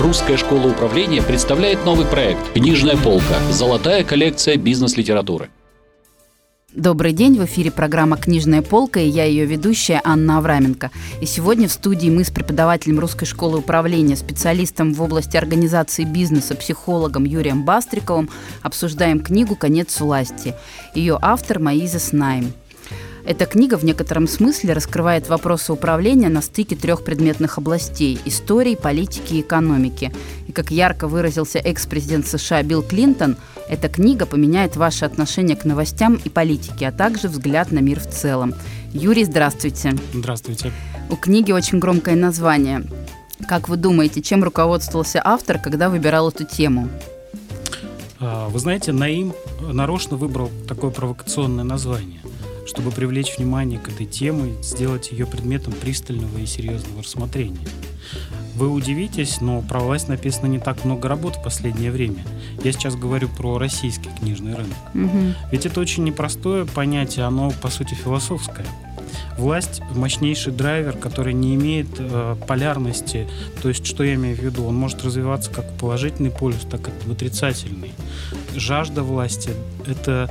Русская школа управления представляет новый проект «Книжная полка. Золотая коллекция бизнес-литературы». Добрый день, в эфире программа «Книжная полка» и я ее ведущая Анна Авраменко. И сегодня в студии мы с преподавателем Русской школы управления, специалистом в области организации бизнеса, психологом Юрием Бастриковым обсуждаем книгу «Конец власти». Ее автор Маиза Снайм. Эта книга в некотором смысле раскрывает вопросы управления на стыке трех предметных областей – истории, политики и экономики. И как ярко выразился экс-президент США Билл Клинтон, эта книга поменяет ваше отношение к новостям и политике, а также взгляд на мир в целом. Юрий, здравствуйте. Здравствуйте. У книги очень громкое название. Как вы думаете, чем руководствовался автор, когда выбирал эту тему? А, вы знаете, Наим нарочно выбрал такое провокационное название чтобы привлечь внимание к этой теме, сделать ее предметом пристального и серьезного рассмотрения. Вы удивитесь, но про власть написано не так много работ в последнее время. Я сейчас говорю про российский книжный рынок. Угу. Ведь это очень непростое понятие, оно по сути философское. Власть – мощнейший драйвер, который не имеет э, полярности. То есть, что я имею в виду? Он может развиваться как положительный полюс, так и в отрицательный. Жажда власти – это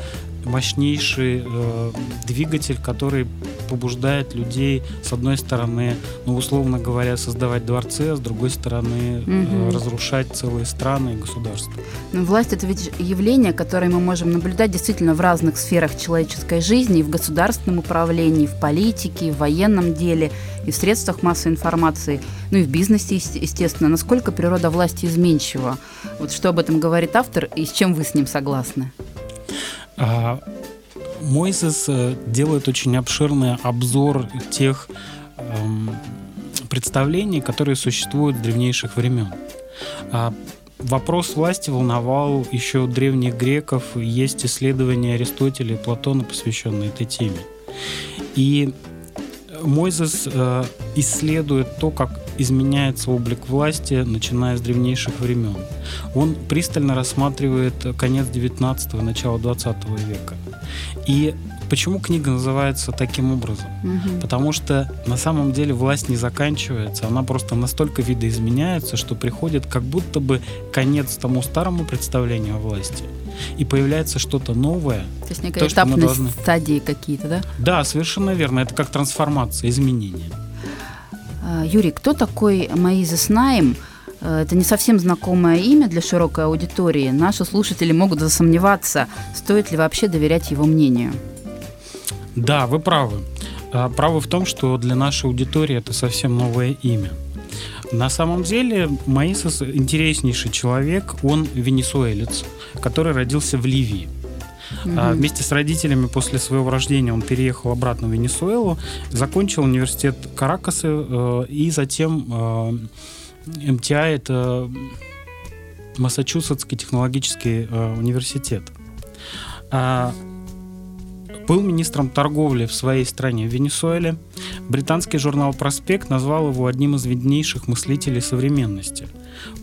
мощнейший э, двигатель, который побуждает людей, с одной стороны, ну, условно говоря, создавать дворцы, а с другой стороны, угу. э, разрушать целые страны и государства. Но власть это ведь явление, которое мы можем наблюдать действительно в разных сферах человеческой жизни, и в государственном управлении, и в политике, и в военном деле, и в средствах массовой информации, ну и в бизнесе, естественно. Насколько природа власти изменчива? Вот что об этом говорит автор, и с чем вы с ним согласны? А, Мойсес э, делает очень обширный обзор тех эм, представлений, которые существуют с древнейших времен. А, вопрос власти волновал еще древних греков. Есть исследования Аристотеля и Платона, посвященные этой теме. И Мойзес э, исследует то, как изменяется облик власти, начиная с древнейших времен. Он пристально рассматривает конец 19-го, начало 20 века. И Почему книга называется таким образом? Угу. Потому что на самом деле власть не заканчивается, она просто настолько видоизменяется, что приходит как будто бы конец тому старому представлению о власти, и появляется что-то новое. То есть некая то, этапность должны... стадии какие-то, да? Да, совершенно верно. Это как трансформация, изменение. А, Юрий, кто такой Маиза Снайм? Э, это не совсем знакомое имя для широкой аудитории. Наши слушатели могут засомневаться, стоит ли вообще доверять его мнению. Да, вы правы. А, правы в том, что для нашей аудитории это совсем новое имя. На самом деле Маисос интереснейший человек, он венесуэлец, который родился в Ливии. Mm-hmm. Вместе с родителями после своего рождения он переехал обратно в Венесуэлу, закончил университет Каракаса э, и затем э, МТА – это Массачусетский технологический э, университет. А был министром торговли в своей стране, в Венесуэле. Британский журнал «Проспект» назвал его одним из виднейших мыслителей современности.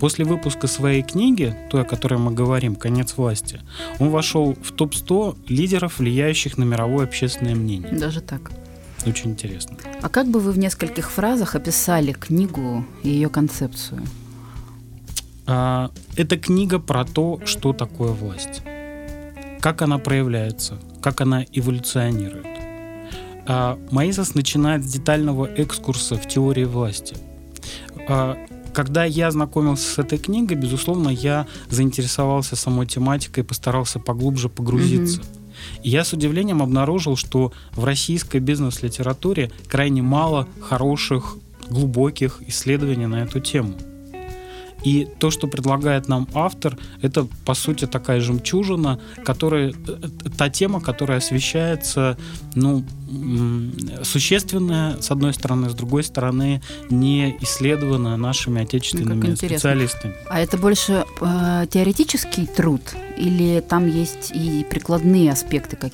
После выпуска своей книги, той, о которой мы говорим, «Конец власти», он вошел в топ-100 лидеров, влияющих на мировое общественное мнение. Даже так. Очень интересно. А как бы вы в нескольких фразах описали книгу и ее концепцию? А, это книга про то, что такое власть как она проявляется, как она эволюционирует. А Маизас начинает с детального экскурса в теории власти. А, когда я знакомился с этой книгой, безусловно, я заинтересовался самой тематикой, постарался поглубже погрузиться. Mm-hmm. И я с удивлением обнаружил, что в российской бизнес-литературе крайне мало хороших, глубоких исследований на эту тему. И то, что предлагает нам автор, это, по сути, такая жемчужина, которая, э, та тема, которая освещается, ну, существенная, с одной стороны, с другой стороны, не исследована нашими отечественными ну, специалистами. А это больше э, теоретический труд или там есть и прикладные аспекты, как,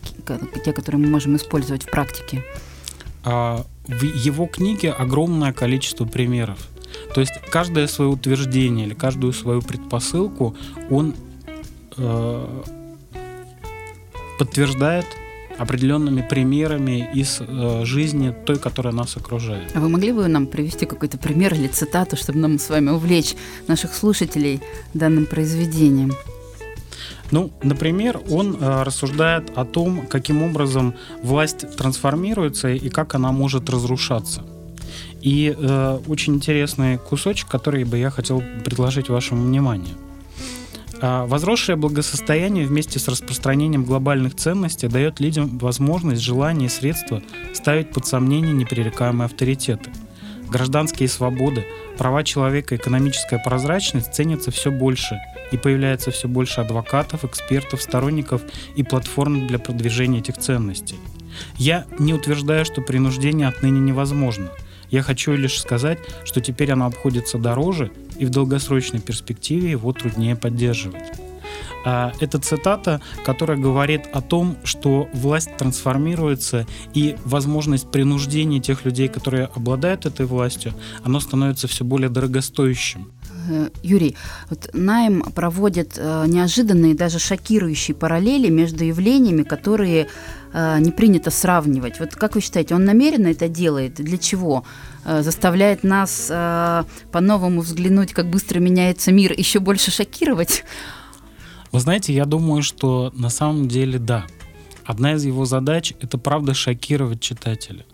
те, которые мы можем использовать в практике? А, в его книге огромное количество примеров. То есть каждое свое утверждение или каждую свою предпосылку он э, подтверждает определенными примерами из э, жизни той, которая нас окружает. А вы могли бы нам привести какой-то пример или цитату, чтобы нам с вами увлечь наших слушателей данным произведением? Ну, например, он э, рассуждает о том, каким образом власть трансформируется и как она может разрушаться. И э, очень интересный кусочек, который бы я хотел предложить вашему вниманию. А, возросшее благосостояние вместе с распространением глобальных ценностей дает людям возможность, желание и средства ставить под сомнение непререкаемые авторитеты. Гражданские свободы, права человека, экономическая прозрачность ценятся все больше, и появляется все больше адвокатов, экспертов, сторонников и платформ для продвижения этих ценностей. Я не утверждаю, что принуждение отныне невозможно – я хочу лишь сказать, что теперь оно обходится дороже, и в долгосрочной перспективе его труднее поддерживать. А, это цитата, которая говорит о том, что власть трансформируется, и возможность принуждения тех людей, которые обладают этой властью, оно становится все более дорогостоящим. Э, Юрий, вот Найм проводит э, неожиданные, даже шокирующие параллели между явлениями, которые э, не принято сравнивать. Вот как вы считаете, он намеренно это делает? Для чего? Заставляет нас по-новому взглянуть, как быстро меняется мир, еще больше шокировать? Вы знаете, я думаю, что на самом деле да. Одна из его задач — это правда шокировать читателя.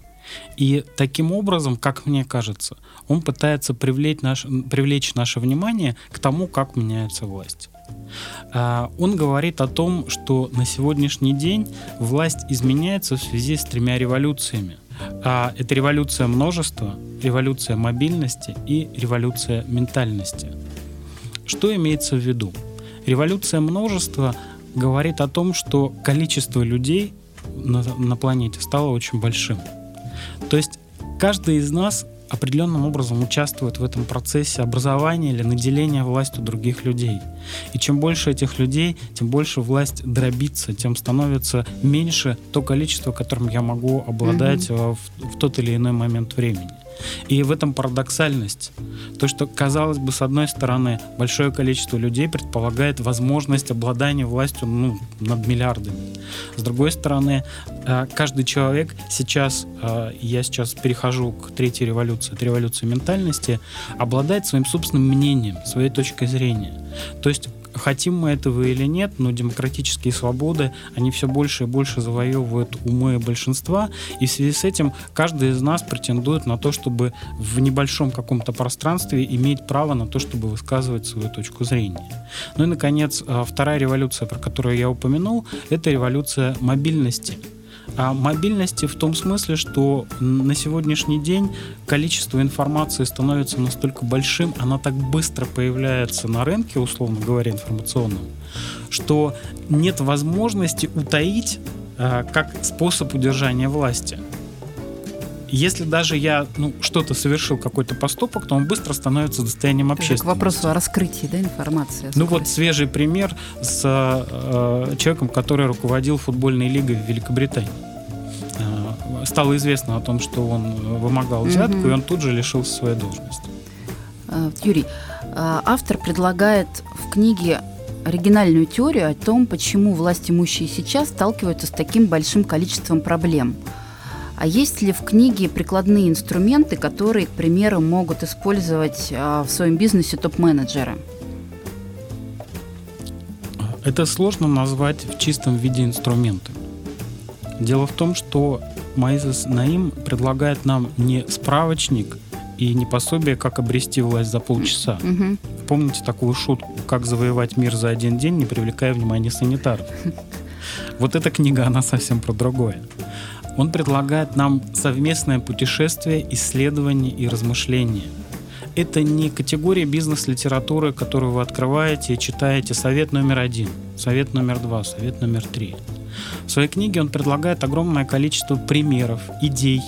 И таким образом, как мне кажется, он пытается привлечь, наш, привлечь наше внимание к тому, как меняется власть. А, он говорит о том, что на сегодняшний день власть изменяется в связи с тремя революциями. А, это революция множества, революция мобильности и революция ментальности. Что имеется в виду? Революция множества говорит о том, что количество людей на, на планете стало очень большим. То есть каждый из нас определенным образом участвует в этом процессе образования или наделения властью других людей. И чем больше этих людей, тем больше власть дробится, тем становится меньше то количество, которым я могу обладать mm-hmm. в, в тот или иной момент времени. И в этом парадоксальность. То, что, казалось бы, с одной стороны, большое количество людей предполагает возможность обладания властью ну, над миллиардами. С другой стороны, э, каждый человек сейчас, э, я сейчас перехожу к третьей революции, от революции ментальности, обладает своим собственным мнением, своей точкой зрения. То есть хотим мы этого или нет, но демократические свободы, они все больше и больше завоевывают умы большинства, и в связи с этим каждый из нас претендует на то, чтобы в небольшом каком-то пространстве иметь право на то, чтобы высказывать свою точку зрения. Ну и, наконец, а, вторая революция, про которую я упомянул, это революция мобильности – а мобильности в том смысле, что на сегодняшний день количество информации становится настолько большим, она так быстро появляется на рынке, условно говоря, информационном, что нет возможности утаить а, как способ удержания власти. Если даже я ну, что-то совершил, какой-то поступок, то он быстро становится достоянием общественности. к вопросу о раскрытии да, информации. Ну вот свежий пример с э, человеком, который руководил футбольной лигой в Великобритании. Э, стало известно о том, что он вымогал взятку, угу. и он тут же лишился своей должности. Э, Юрий, э, автор предлагает в книге оригинальную теорию о том, почему власть имущие сейчас сталкиваются с таким большим количеством проблем – а есть ли в книге прикладные инструменты, которые, к примеру, могут использовать а, в своем бизнесе топ-менеджеры? Это сложно назвать в чистом виде инструменты. Дело в том, что Маизес Наим предлагает нам не справочник и не пособие, как обрести власть за полчаса. Угу. Помните такую шутку, как завоевать мир за один день, не привлекая внимания санитаров? Вот эта книга, она совсем про другое. Он предлагает нам совместное путешествие, исследование и размышление. Это не категория бизнес-литературы, которую вы открываете и читаете совет номер один, совет номер два, совет номер три. В своей книге он предлагает огромное количество примеров, идей,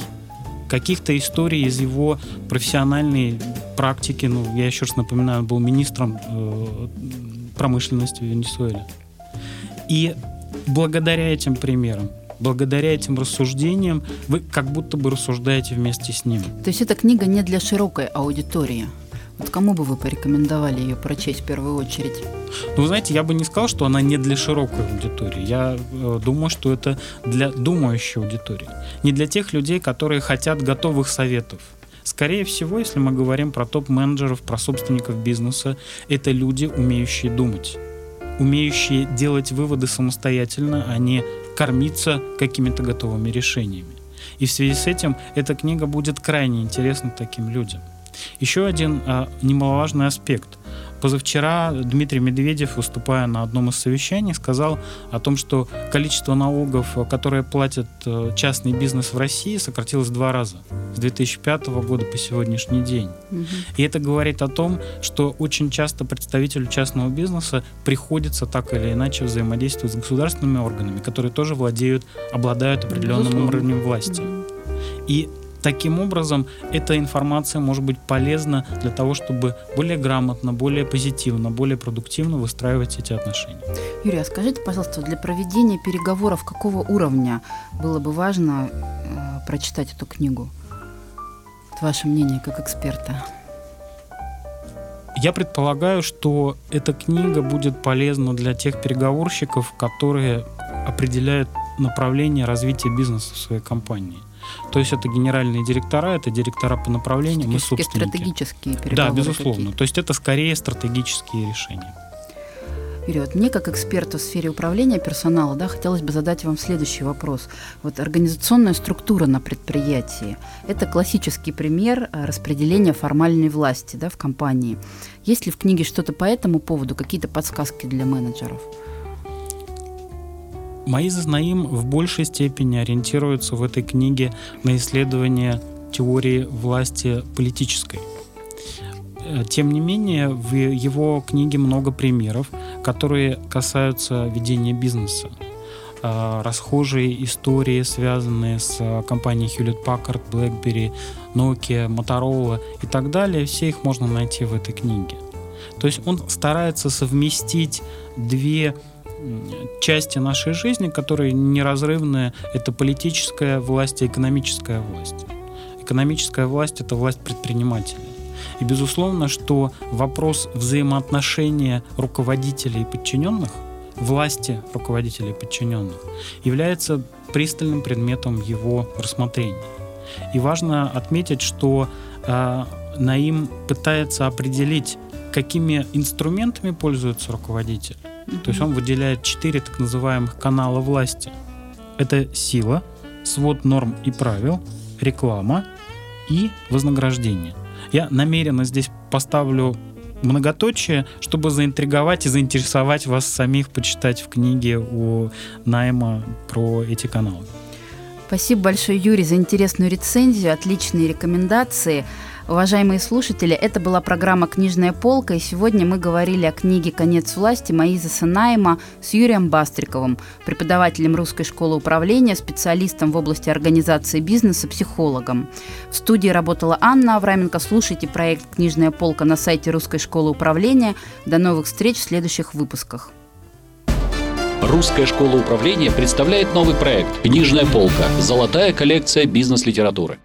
каких-то историй из его профессиональной практики. Ну, я еще раз напоминаю, он был министром э, промышленности в Венесуэле. И благодаря этим примерам благодаря этим рассуждениям вы как будто бы рассуждаете вместе с ним. То есть эта книга не для широкой аудитории? Вот кому бы вы порекомендовали ее прочесть в первую очередь? Ну, вы знаете, я бы не сказал, что она не для широкой аудитории. Я э, думаю, что это для думающей аудитории. Не для тех людей, которые хотят готовых советов. Скорее всего, если мы говорим про топ-менеджеров, про собственников бизнеса, это люди, умеющие думать, умеющие делать выводы самостоятельно, а не кормиться какими-то готовыми решениями. И в связи с этим эта книга будет крайне интересна таким людям. Еще один а, немаловажный аспект. Позавчера Дмитрий Медведев, выступая на одном из совещаний, сказал о том, что количество налогов, которые платят э, частный бизнес в России, сократилось в два раза с 2005 года по сегодняшний день. Угу. И это говорит о том, что очень часто представителю частного бизнеса приходится так или иначе взаимодействовать с государственными органами, которые тоже владеют, обладают определенным Безусловно. уровнем власти. Угу. И Таким образом, эта информация может быть полезна для того, чтобы более грамотно, более позитивно, более продуктивно выстраивать эти отношения. Юрий, а скажите, пожалуйста, для проведения переговоров какого уровня было бы важно э, прочитать эту книгу? Ваше мнение как эксперта. Я предполагаю, что эта книга будет полезна для тех переговорщиков, которые определяют направление развития бизнеса в своей компании. То есть это генеральные директора, это директора по направлениям и собственники. стратегические переговоры. Да, безусловно. Какие? То есть это скорее стратегические решения. Юрий, вот мне как эксперту в сфере управления персонала, да, хотелось бы задать вам следующий вопрос. Вот организационная структура на предприятии – это классический пример э, распределения формальной власти да, в компании. Есть ли в книге что-то по этому поводу, какие-то подсказки для менеджеров? Мои Знаим в большей степени ориентируются в этой книге на исследование теории власти политической. Э, тем не менее, в его книге много примеров, которые касаются ведения бизнеса. Э, расхожие истории, связанные с компанией Hewlett Packard, BlackBerry, Nokia, Motorola и так далее, все их можно найти в этой книге. То есть он старается совместить две части нашей жизни, которые неразрывные. Это политическая власть и экономическая власть. Экономическая власть – это власть предпринимателей. И безусловно, что вопрос взаимоотношения руководителей и подчиненных, власти руководителей и подчиненных, является пристальным предметом его рассмотрения. И важно отметить, что э, Наим пытается определить, какими инструментами пользуется руководитель, то есть он выделяет четыре так называемых канала власти. Это сила, свод норм и правил, реклама и вознаграждение. Я намеренно здесь поставлю многоточие, чтобы заинтриговать и заинтересовать вас самих почитать в книге у Найма про эти каналы. Спасибо большое, Юрий, за интересную рецензию, отличные рекомендации. Уважаемые слушатели, это была программа «Книжная полка», и сегодня мы говорили о книге «Конец власти» Маиза Санаема с Юрием Бастриковым, преподавателем Русской школы управления, специалистом в области организации бизнеса, психологом. В студии работала Анна Авраменко. Слушайте проект «Книжная полка» на сайте Русской школы управления. До новых встреч в следующих выпусках. Русская школа управления представляет новый проект «Книжная полка. Золотая коллекция бизнес-литературы».